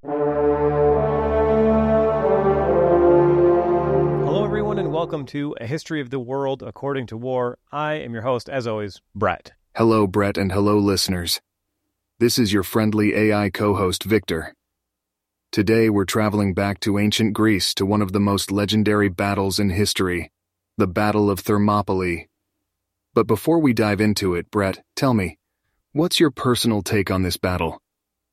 Hello, everyone, and welcome to A History of the World According to War. I am your host, as always, Brett. Hello, Brett, and hello, listeners. This is your friendly AI co host, Victor. Today, we're traveling back to ancient Greece to one of the most legendary battles in history the Battle of Thermopylae. But before we dive into it, Brett, tell me, what's your personal take on this battle?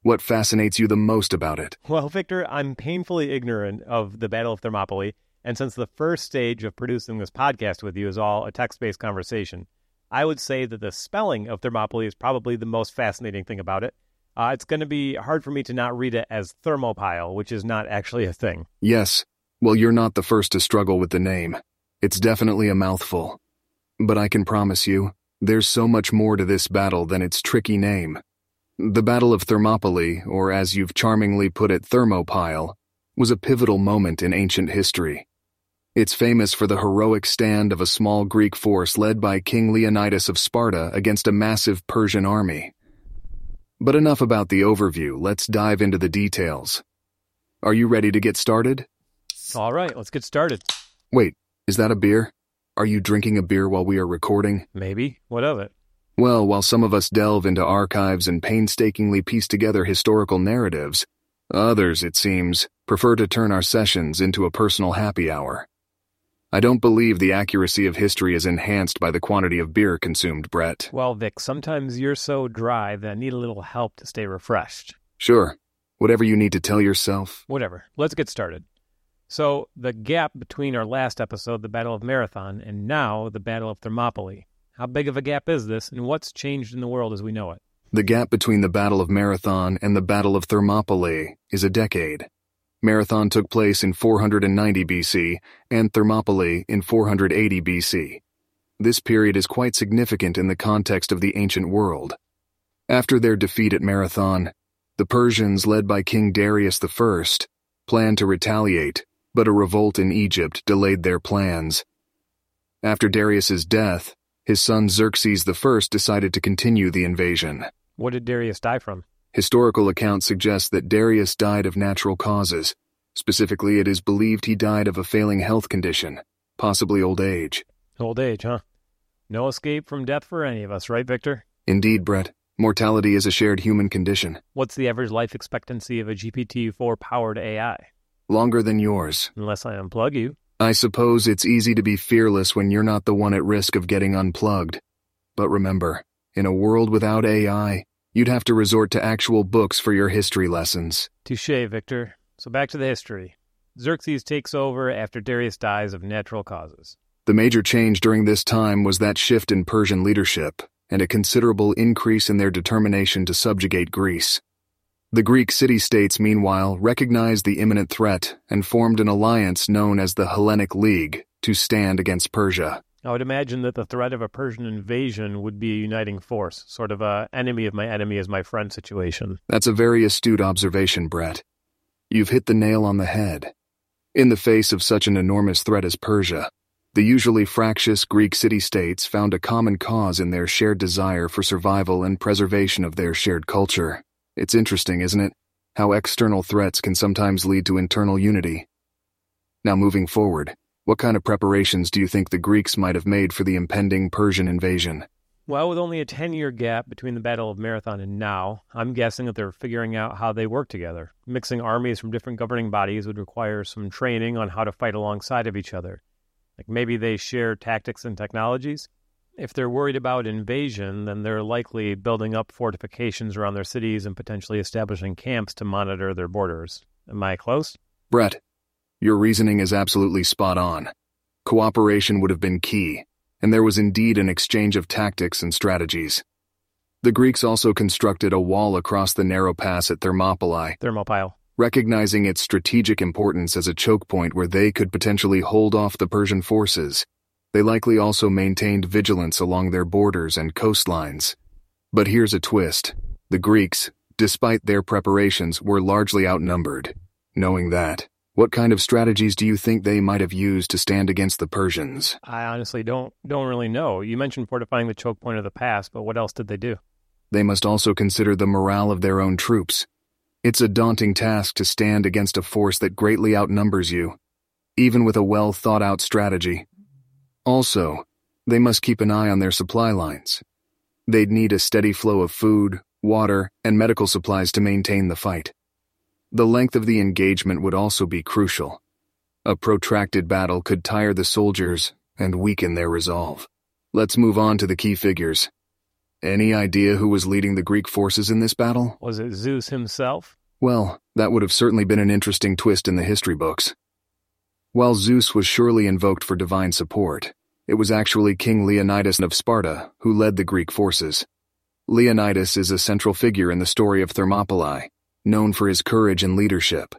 What fascinates you the most about it? Well, Victor, I'm painfully ignorant of the Battle of Thermopylae, and since the first stage of producing this podcast with you is all a text based conversation, I would say that the spelling of Thermopylae is probably the most fascinating thing about it. Uh, it's going to be hard for me to not read it as thermopyle, which is not actually a thing. Yes. Well, you're not the first to struggle with the name. It's definitely a mouthful. But I can promise you, there's so much more to this battle than its tricky name. The Battle of Thermopylae, or as you've charmingly put it, Thermopyle, was a pivotal moment in ancient history. It's famous for the heroic stand of a small Greek force led by King Leonidas of Sparta against a massive Persian army. But enough about the overview, let's dive into the details. Are you ready to get started? All right, let's get started. Wait, is that a beer? Are you drinking a beer while we are recording? Maybe. What of it? Well, while some of us delve into archives and painstakingly piece together historical narratives, others, it seems, prefer to turn our sessions into a personal happy hour. I don't believe the accuracy of history is enhanced by the quantity of beer consumed, Brett. Well, Vic, sometimes you're so dry that I need a little help to stay refreshed. Sure, whatever you need to tell yourself. Whatever. Let's get started. So, the gap between our last episode, the Battle of Marathon, and now the Battle of Thermopylae. How big of a gap is this, and what's changed in the world as we know it? The gap between the Battle of Marathon and the Battle of Thermopylae is a decade. Marathon took place in 490 BC and Thermopylae in 480 BC. This period is quite significant in the context of the ancient world. After their defeat at Marathon, the Persians, led by King Darius I, planned to retaliate, but a revolt in Egypt delayed their plans. After Darius's death, his son Xerxes I decided to continue the invasion. What did Darius die from? Historical accounts suggest that Darius died of natural causes. Specifically, it is believed he died of a failing health condition, possibly old age. Old age, huh? No escape from death for any of us, right, Victor? Indeed, Brett. Mortality is a shared human condition. What's the average life expectancy of a GPT 4 powered AI? Longer than yours. Unless I unplug you. I suppose it's easy to be fearless when you're not the one at risk of getting unplugged. But remember, in a world without AI, you'd have to resort to actual books for your history lessons. Touche, Victor. So back to the history. Xerxes takes over after Darius dies of natural causes. The major change during this time was that shift in Persian leadership and a considerable increase in their determination to subjugate Greece. The Greek city states, meanwhile, recognized the imminent threat and formed an alliance known as the Hellenic League to stand against Persia. I would imagine that the threat of a Persian invasion would be a uniting force, sort of a enemy of my enemy is my friend situation. That's a very astute observation, Brett. You've hit the nail on the head. In the face of such an enormous threat as Persia, the usually fractious Greek city states found a common cause in their shared desire for survival and preservation of their shared culture. It's interesting, isn't it? How external threats can sometimes lead to internal unity. Now, moving forward, what kind of preparations do you think the Greeks might have made for the impending Persian invasion? Well, with only a 10 year gap between the Battle of Marathon and now, I'm guessing that they're figuring out how they work together. Mixing armies from different governing bodies would require some training on how to fight alongside of each other. Like maybe they share tactics and technologies? If they're worried about invasion, then they're likely building up fortifications around their cities and potentially establishing camps to monitor their borders. Am I close? Brett, your reasoning is absolutely spot on. Cooperation would have been key, and there was indeed an exchange of tactics and strategies. The Greeks also constructed a wall across the narrow pass at Thermopylae, Thermopyle. recognizing its strategic importance as a choke point where they could potentially hold off the Persian forces. They likely also maintained vigilance along their borders and coastlines. But here's a twist. The Greeks, despite their preparations, were largely outnumbered. Knowing that, what kind of strategies do you think they might have used to stand against the Persians? I honestly don't don't really know. You mentioned fortifying the choke point of the pass, but what else did they do? They must also consider the morale of their own troops. It's a daunting task to stand against a force that greatly outnumbers you, even with a well thought out strategy. Also, they must keep an eye on their supply lines. They'd need a steady flow of food, water, and medical supplies to maintain the fight. The length of the engagement would also be crucial. A protracted battle could tire the soldiers and weaken their resolve. Let's move on to the key figures. Any idea who was leading the Greek forces in this battle? Was it Zeus himself? Well, that would have certainly been an interesting twist in the history books. While Zeus was surely invoked for divine support, it was actually King Leonidas of Sparta who led the Greek forces. Leonidas is a central figure in the story of Thermopylae, known for his courage and leadership.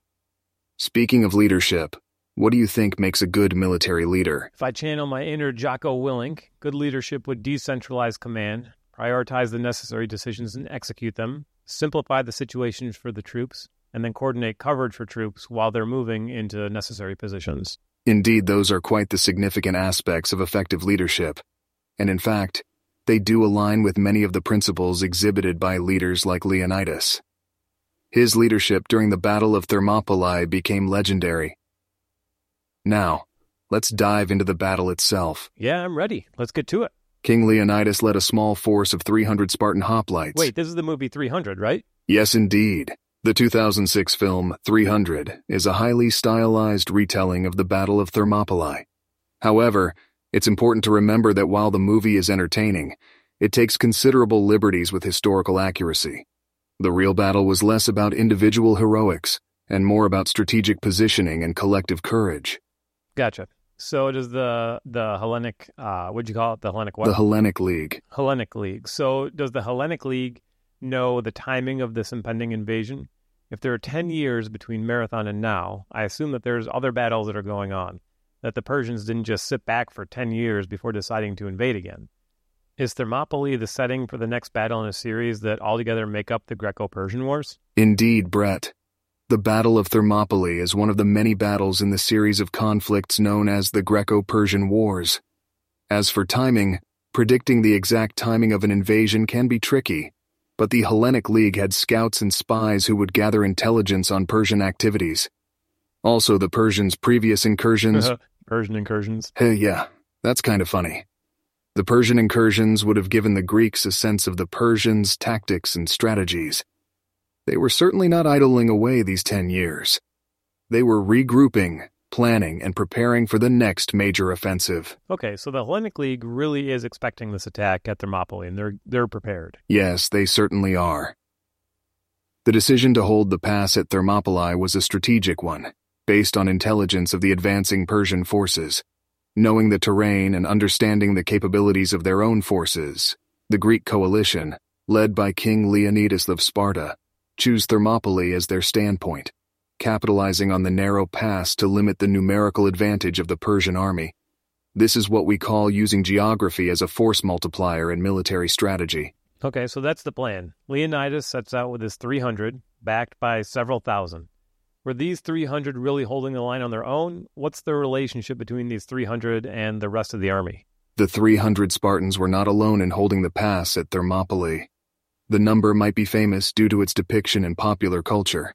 Speaking of leadership, what do you think makes a good military leader? If I channel my inner Jocko Willink, good leadership would decentralize command, prioritize the necessary decisions and execute them, simplify the situations for the troops, and then coordinate coverage for troops while they're moving into necessary positions. Indeed, those are quite the significant aspects of effective leadership. And in fact, they do align with many of the principles exhibited by leaders like Leonidas. His leadership during the Battle of Thermopylae became legendary now, let's dive into the battle itself. Yeah, I'm ready. Let's get to it. King Leonidas led a small force of 300 Spartan hoplites. Wait, this is the movie 300, right? Yes, indeed. The 2006 film 300 is a highly stylized retelling of the Battle of Thermopylae. However, it's important to remember that while the movie is entertaining, it takes considerable liberties with historical accuracy. The real battle was less about individual heroics and more about strategic positioning and collective courage. Gotcha. So does the the Hellenic uh what'd you call it? The Hellenic what? The Hellenic League. Hellenic League. So does the Hellenic League know the timing of this impending invasion? If there are ten years between Marathon and now, I assume that there's other battles that are going on. That the Persians didn't just sit back for ten years before deciding to invade again. Is Thermopylae the setting for the next battle in a series that altogether make up the Greco Persian Wars? Indeed, Brett. The Battle of Thermopylae is one of the many battles in the series of conflicts known as the Greco Persian Wars. As for timing, predicting the exact timing of an invasion can be tricky, but the Hellenic League had scouts and spies who would gather intelligence on Persian activities. Also, the Persians' previous incursions. Persian incursions. Hey, yeah, that's kind of funny. The Persian incursions would have given the Greeks a sense of the Persians' tactics and strategies. They were certainly not idling away these 10 years. They were regrouping, planning, and preparing for the next major offensive. Okay, so the Hellenic League really is expecting this attack at Thermopylae, and they're, they're prepared. Yes, they certainly are. The decision to hold the pass at Thermopylae was a strategic one, based on intelligence of the advancing Persian forces. Knowing the terrain and understanding the capabilities of their own forces, the Greek coalition, led by King Leonidas of Sparta, choose Thermopylae as their standpoint, capitalizing on the narrow pass to limit the numerical advantage of the Persian army. This is what we call using geography as a force multiplier in military strategy. Okay, so that's the plan. Leonidas sets out with his 300, backed by several thousand. Were these 300 really holding the line on their own? What's the relationship between these 300 and the rest of the army? The 300 Spartans were not alone in holding the pass at Thermopylae. The number might be famous due to its depiction in popular culture,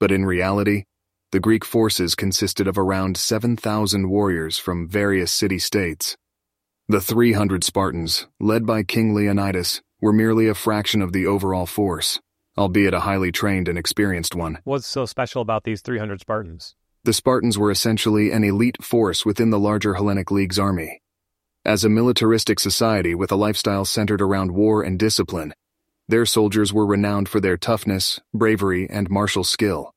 but in reality, the Greek forces consisted of around 7,000 warriors from various city states. The 300 Spartans, led by King Leonidas, were merely a fraction of the overall force, albeit a highly trained and experienced one. What's so special about these 300 Spartans? The Spartans were essentially an elite force within the larger Hellenic League's army. As a militaristic society with a lifestyle centered around war and discipline, their soldiers were renowned for their toughness, bravery, and martial skill.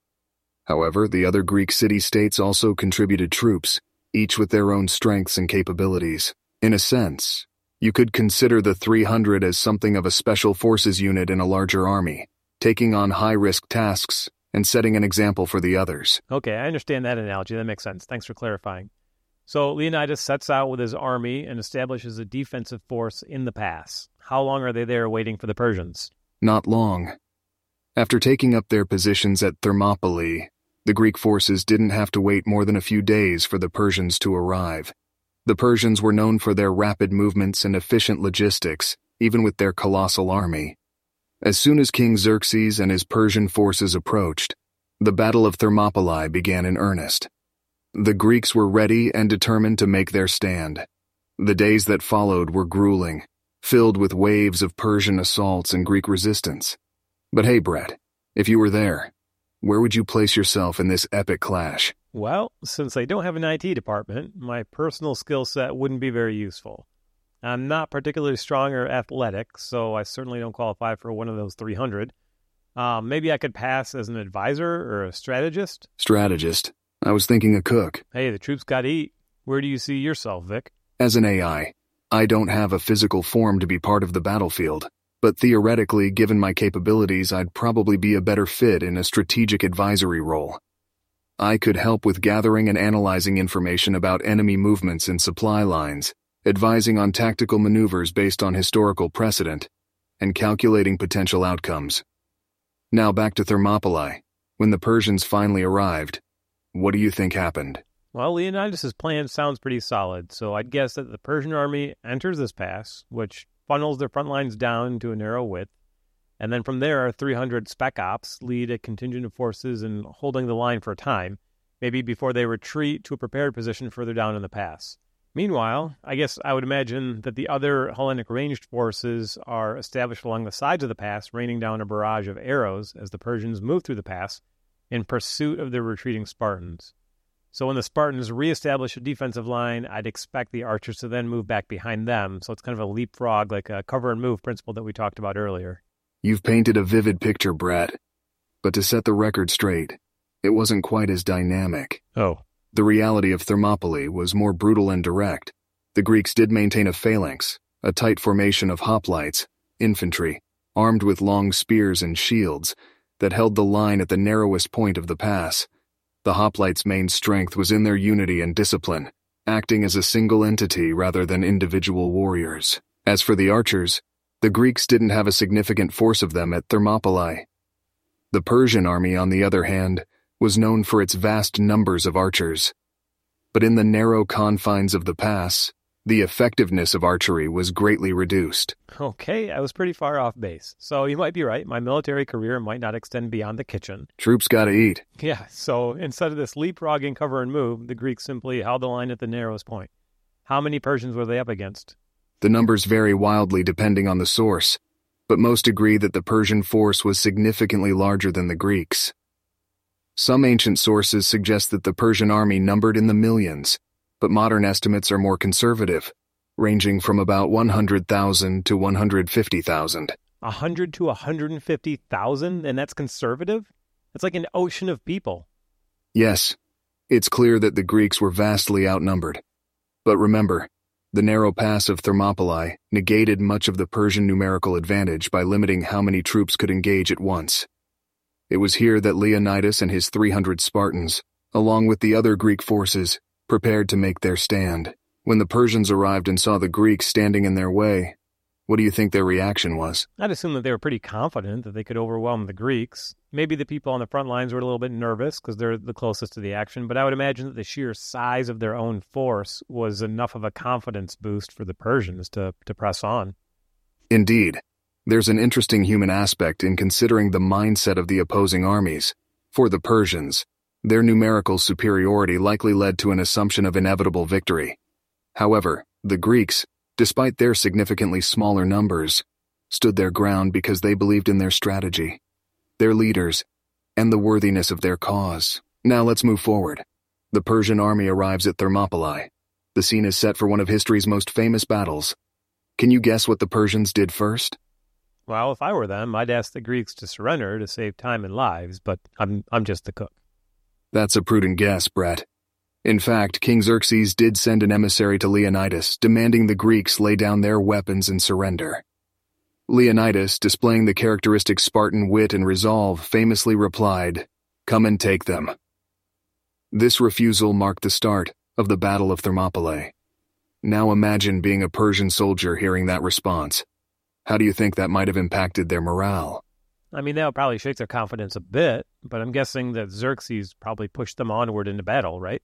However, the other Greek city-states also contributed troops, each with their own strengths and capabilities. In a sense, you could consider the 300 as something of a special forces unit in a larger army, taking on high-risk tasks and setting an example for the others. Okay, I understand that analogy. That makes sense. Thanks for clarifying. So Leonidas sets out with his army and establishes a defensive force in the pass. How long are they there waiting for the Persians? Not long. After taking up their positions at Thermopylae, the Greek forces didn't have to wait more than a few days for the Persians to arrive. The Persians were known for their rapid movements and efficient logistics, even with their colossal army. As soon as King Xerxes and his Persian forces approached, the Battle of Thermopylae began in earnest. The Greeks were ready and determined to make their stand. The days that followed were grueling, filled with waves of Persian assaults and Greek resistance. But hey, Brett, if you were there, where would you place yourself in this epic clash? Well, since I don't have an IT department, my personal skill set wouldn't be very useful. I'm not particularly strong or athletic, so I certainly don't qualify for one of those 300. Um, maybe I could pass as an advisor or a strategist. Strategist? I was thinking a cook. Hey, the troops got to eat. Where do you see yourself, Vic? As an AI, I don't have a physical form to be part of the battlefield but theoretically, given my capabilities, I'd probably be a better fit in a strategic advisory role. I could help with gathering and analyzing information about enemy movements and supply lines, advising on tactical maneuvers based on historical precedent, and calculating potential outcomes. Now back to Thermopylae. When the Persians finally arrived, what do you think happened? Well, Leonidas' plan sounds pretty solid, so I'd guess that the Persian army enters this pass, which funnels their front lines down to a narrow width. And then from there, 300 spec ops lead a contingent of forces in holding the line for a time, maybe before they retreat to a prepared position further down in the pass. Meanwhile, I guess I would imagine that the other Hellenic ranged forces are established along the sides of the pass, raining down a barrage of arrows as the Persians move through the pass in pursuit of the retreating Spartans. So when the Spartans reestablish a defensive line, I'd expect the archers to then move back behind them. So it's kind of a leapfrog, like a cover and move principle that we talked about earlier. You've painted a vivid picture, Brett. But to set the record straight, it wasn't quite as dynamic. Oh. The reality of Thermopylae was more brutal and direct. The Greeks did maintain a phalanx, a tight formation of hoplites, infantry, armed with long spears and shields, that held the line at the narrowest point of the pass. The hoplites' main strength was in their unity and discipline, acting as a single entity rather than individual warriors. As for the archers, the Greeks didn't have a significant force of them at Thermopylae. The Persian army, on the other hand, was known for its vast numbers of archers. But in the narrow confines of the pass, the effectiveness of archery was greatly reduced. Okay, I was pretty far off base. So you might be right. My military career might not extend beyond the kitchen. Troops gotta eat. Yeah, so instead of this leapfrogging cover and move, the Greeks simply held the line at the narrowest point. How many Persians were they up against? The numbers vary wildly depending on the source, but most agree that the Persian force was significantly larger than the Greeks. Some ancient sources suggest that the Persian army numbered in the millions, but modern estimates are more conservative, ranging from about 100,000 to 150,000. 100 to 150,000? And that's conservative? It's like an ocean of people. Yes, it's clear that the Greeks were vastly outnumbered. But remember, the narrow pass of Thermopylae negated much of the Persian numerical advantage by limiting how many troops could engage at once. It was here that Leonidas and his 300 Spartans, along with the other Greek forces, prepared to make their stand. When the Persians arrived and saw the Greeks standing in their way, what do you think their reaction was? I'd assume that they were pretty confident that they could overwhelm the Greeks. Maybe the people on the front lines were a little bit nervous because they're the closest to the action, but I would imagine that the sheer size of their own force was enough of a confidence boost for the Persians to, to press on. Indeed. There's an interesting human aspect in considering the mindset of the opposing armies. For the Persians, their numerical superiority likely led to an assumption of inevitable victory. However, the Greeks, despite their significantly smaller numbers, stood their ground because they believed in their strategy, their leaders, and the worthiness of their cause. Now let's move forward. The Persian army arrives at Thermopylae. The scene is set for one of history's most famous battles. Can you guess what the Persians did first? Well, if I were them, I'd ask the Greeks to surrender to save time and lives, but I'm I'm just the cook. That's a prudent guess, Brett. In fact, King Xerxes did send an emissary to Leonidas, demanding the Greeks lay down their weapons and surrender. Leonidas, displaying the characteristic Spartan wit and resolve, famously replied, Come and take them. This refusal marked the start of the Battle of Thermopylae. Now imagine being a Persian soldier hearing that response. How do you think that might have impacted their morale? I mean, that would probably shake their confidence a bit, but I'm guessing that Xerxes probably pushed them onward into battle, right?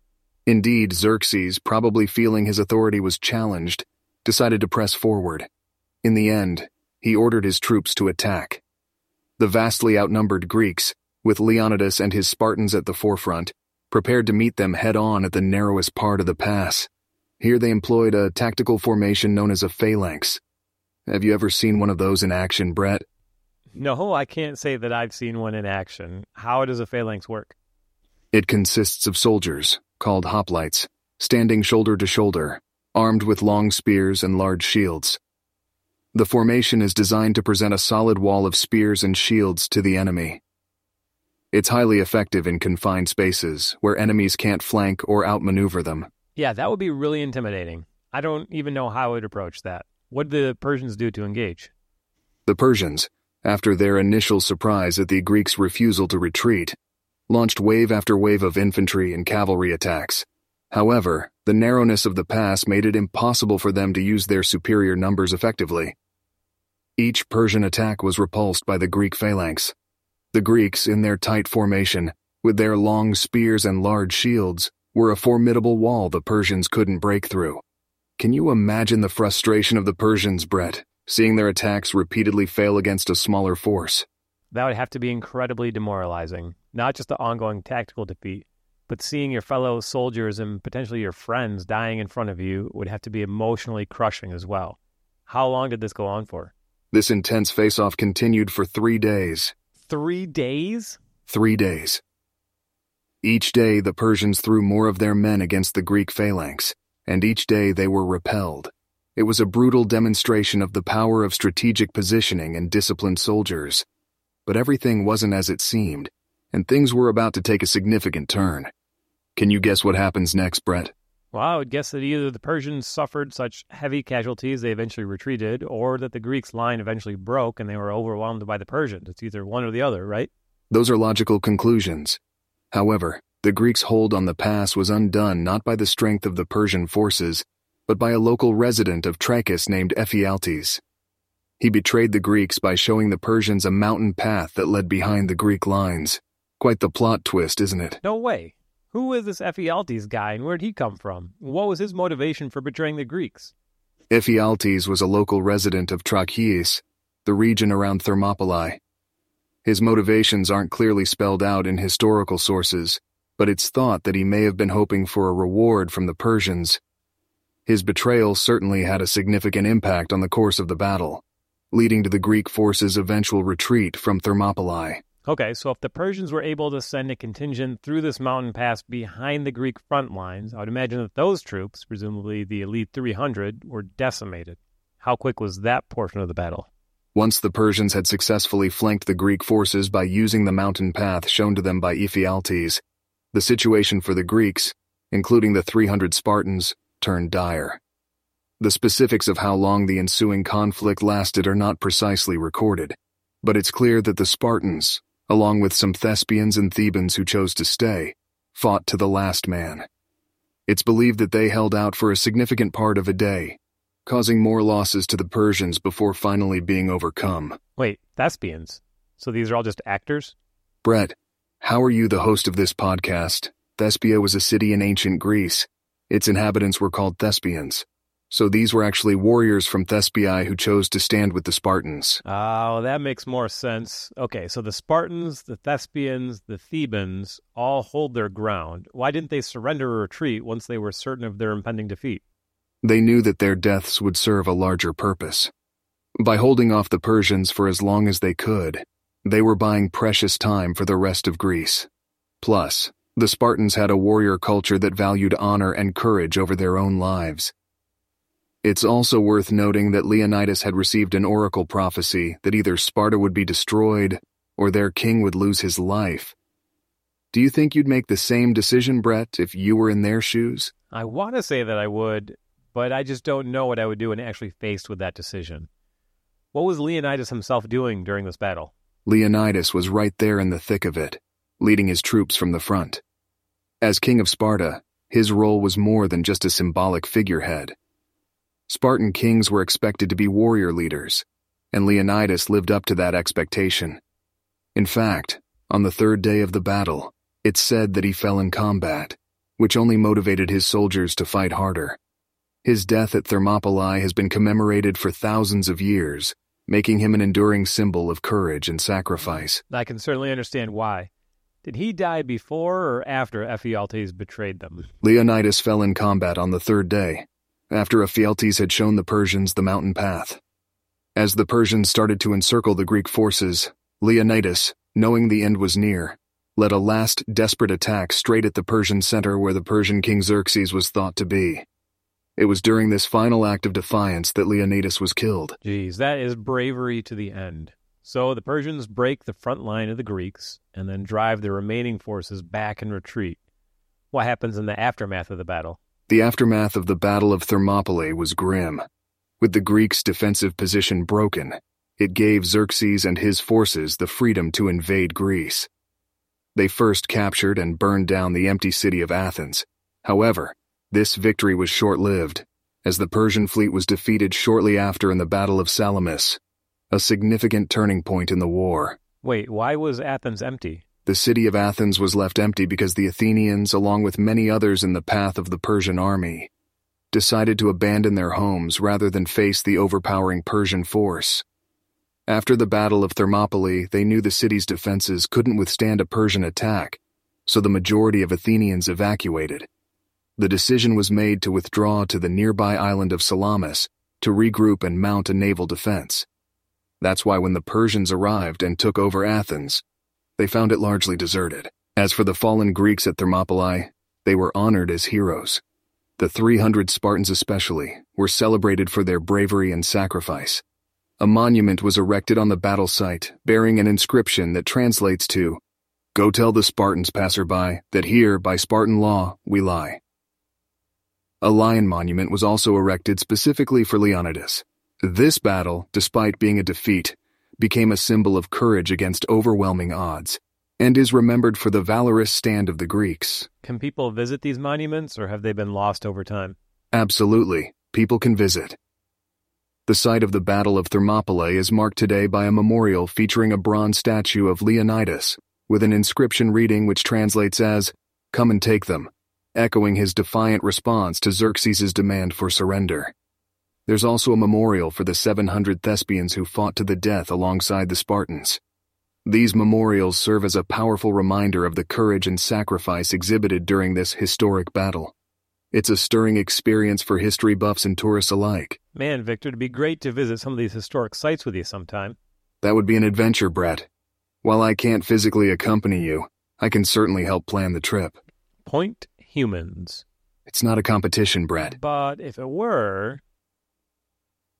Indeed, Xerxes, probably feeling his authority was challenged, decided to press forward. In the end, he ordered his troops to attack. The vastly outnumbered Greeks, with Leonidas and his Spartans at the forefront, prepared to meet them head on at the narrowest part of the pass. Here they employed a tactical formation known as a phalanx. Have you ever seen one of those in action, Brett? No, I can't say that I've seen one in action. How does a phalanx work? It consists of soldiers, called hoplites, standing shoulder to shoulder, armed with long spears and large shields. The formation is designed to present a solid wall of spears and shields to the enemy. It's highly effective in confined spaces where enemies can't flank or outmaneuver them. Yeah, that would be really intimidating. I don't even know how I would approach that. What did the Persians do to engage? The Persians, after their initial surprise at the Greeks' refusal to retreat, launched wave after wave of infantry and cavalry attacks. However, the narrowness of the pass made it impossible for them to use their superior numbers effectively. Each Persian attack was repulsed by the Greek phalanx. The Greeks, in their tight formation, with their long spears and large shields, were a formidable wall the Persians couldn't break through. Can you imagine the frustration of the Persians, Brett, seeing their attacks repeatedly fail against a smaller force? That would have to be incredibly demoralizing, not just the ongoing tactical defeat, but seeing your fellow soldiers and potentially your friends dying in front of you would have to be emotionally crushing as well. How long did this go on for? This intense face off continued for three days. Three days? Three days. Each day, the Persians threw more of their men against the Greek phalanx, and each day they were repelled. It was a brutal demonstration of the power of strategic positioning and disciplined soldiers. But everything wasn't as it seemed, and things were about to take a significant turn. Can you guess what happens next, Brett? Well, I would guess that either the Persians suffered such heavy casualties they eventually retreated, or that the Greeks' line eventually broke and they were overwhelmed by the Persians. It's either one or the other, right? Those are logical conclusions. However, the Greeks' hold on the pass was undone not by the strength of the Persian forces, but by a local resident of Trachis named Ephialtes. He betrayed the Greeks by showing the Persians a mountain path that led behind the Greek lines. Quite the plot twist, isn't it? No way. Who is this Ephialtes guy and where'd he come from? What was his motivation for betraying the Greeks? Ephialtes was a local resident of Trachis, the region around Thermopylae. His motivations aren't clearly spelled out in historical sources, but it's thought that he may have been hoping for a reward from the Persians. His betrayal certainly had a significant impact on the course of the battle, leading to the Greek forces' eventual retreat from Thermopylae. Okay, so if the Persians were able to send a contingent through this mountain pass behind the Greek front lines, I would imagine that those troops, presumably the elite 300, were decimated. How quick was that portion of the battle? Once the Persians had successfully flanked the Greek forces by using the mountain path shown to them by Ephialtes, the situation for the Greeks, including the 300 Spartans, turned dire. The specifics of how long the ensuing conflict lasted are not precisely recorded, but it's clear that the Spartans, along with some Thespians and Thebans who chose to stay, fought to the last man. It's believed that they held out for a significant part of a day, causing more losses to the Persians before finally being overcome. Wait, Thespians? So these are all just actors? Brett, how are you the host of this podcast? Thespia was a city in ancient Greece. Its inhabitants were called Thespians. So these were actually warriors from Thespiae who chose to stand with the Spartans. Oh, that makes more sense. Okay, so the Spartans, the Thespians, the Thebans all hold their ground. Why didn't they surrender or retreat once they were certain of their impending defeat? They knew that their deaths would serve a larger purpose. By holding off the Persians for as long as they could, they were buying precious time for the rest of Greece. Plus, the Spartans had a warrior culture that valued honor and courage over their own lives. It's also worth noting that Leonidas had received an oracle prophecy that either Sparta would be destroyed or their king would lose his life. Do you think you'd make the same decision, Brett, if you were in their shoes? I want to say that I would, but I just don't know what I would do when actually faced with that decision. What was Leonidas himself doing during this battle? Leonidas was right there in the thick of it, leading his troops from the front. As king of Sparta, his role was more than just a symbolic figurehead. Spartan kings were expected to be warrior leaders, and Leonidas lived up to that expectation. In fact, on the third day of the battle, it's said that he fell in combat, which only motivated his soldiers to fight harder. His death at Thermopylae has been commemorated for thousands of years, making him an enduring symbol of courage and sacrifice. I can certainly understand why. Did he die before or after Ephialtes betrayed them? Leonidas fell in combat on the third day, after Ephialtes had shown the Persians the mountain path. As the Persians started to encircle the Greek forces, Leonidas, knowing the end was near, led a last desperate attack straight at the Persian center where the Persian king Xerxes was thought to be. It was during this final act of defiance that Leonidas was killed. Geez, that is bravery to the end. So the Persians break the front line of the Greeks and then drive the remaining forces back in retreat. What happens in the aftermath of the battle? The aftermath of the Battle of Thermopylae was grim. With the Greeks' defensive position broken, it gave Xerxes and his forces the freedom to invade Greece. They first captured and burned down the empty city of Athens. However, this victory was short lived, as the Persian fleet was defeated shortly after in the Battle of Salamis, a significant turning point in the war. Wait, why was Athens empty? The city of Athens was left empty because the Athenians, along with many others in the path of the Persian army, decided to abandon their homes rather than face the overpowering Persian force. After the Battle of Thermopylae, they knew the city's defenses couldn't withstand a Persian attack, so the majority of Athenians evacuated the decision was made to withdraw to the nearby island of Salamis to regroup and mount a naval defense. That's why when the Persians arrived and took over Athens, they found it largely deserted. As for the fallen Greeks at Thermopylae, they were honored as heroes. The 300 Spartans especially were celebrated for their bravery and sacrifice. A monument was erected on the battle site bearing an inscription that translates to, Go tell the Spartans, passerby, that here, by Spartan law, we lie. A lion monument was also erected specifically for Leonidas. This battle, despite being a defeat, became a symbol of courage against overwhelming odds, and is remembered for the valorous stand of the Greeks. Can people visit these monuments, or have they been lost over time? Absolutely, people can visit. The site of the Battle of Thermopylae is marked today by a memorial featuring a bronze statue of Leonidas, with an inscription reading which translates as, Come and take them echoing his defiant response to Xerxes' demand for surrender. There's also a memorial for the 700 Thespians who fought to the death alongside the Spartans. These memorials serve as a powerful reminder of the courage and sacrifice exhibited during this historic battle. It's a stirring experience for history buffs and tourists alike. Man, Victor, it'd be great to visit some of these historic sites with you sometime. That would be an adventure, Brett. While I can't physically accompany you, I can certainly help plan the trip. Point humans. It's not a competition, Brett. But if it were.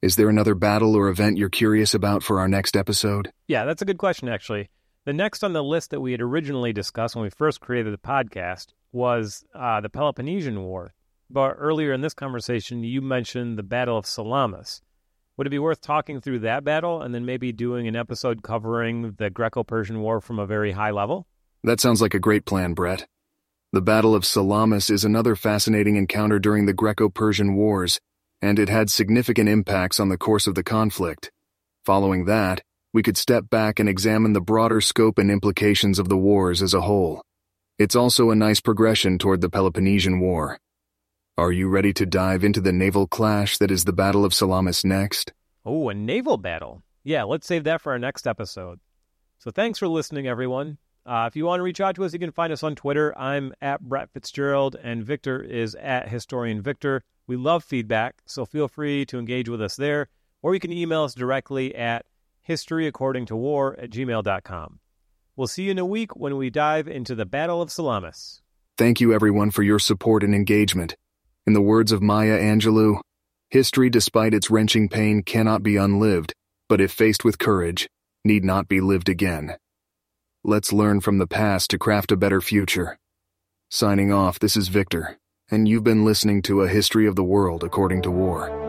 Is there another battle or event you're curious about for our next episode? Yeah, that's a good question, actually. The next on the list that we had originally discussed when we first created the podcast was uh, the Peloponnesian War. But earlier in this conversation, you mentioned the Battle of Salamis. Would it be worth talking through that battle and then maybe doing an episode covering the Greco Persian War from a very high level? That sounds like a great plan, Brett. The Battle of Salamis is another fascinating encounter during the Greco-Persian Wars, and it had significant impacts on the course of the conflict. Following that, we could step back and examine the broader scope and implications of the wars as a whole. It's also a nice progression toward the Peloponnesian War. Are you ready to dive into the naval clash that is the Battle of Salamis next? Oh, a naval battle. Yeah, let's save that for our next episode. So thanks for listening, everyone. Uh, if you want to reach out to us, you can find us on Twitter. I'm at Brett Fitzgerald, and Victor is at Historian Victor. We love feedback, so feel free to engage with us there, or you can email us directly at historyaccordingtowar at gmail.com. We'll see you in a week when we dive into the Battle of Salamis. Thank you, everyone, for your support and engagement. In the words of Maya Angelou, history, despite its wrenching pain, cannot be unlived, but if faced with courage, need not be lived again. Let's learn from the past to craft a better future. Signing off, this is Victor, and you've been listening to A History of the World According to War.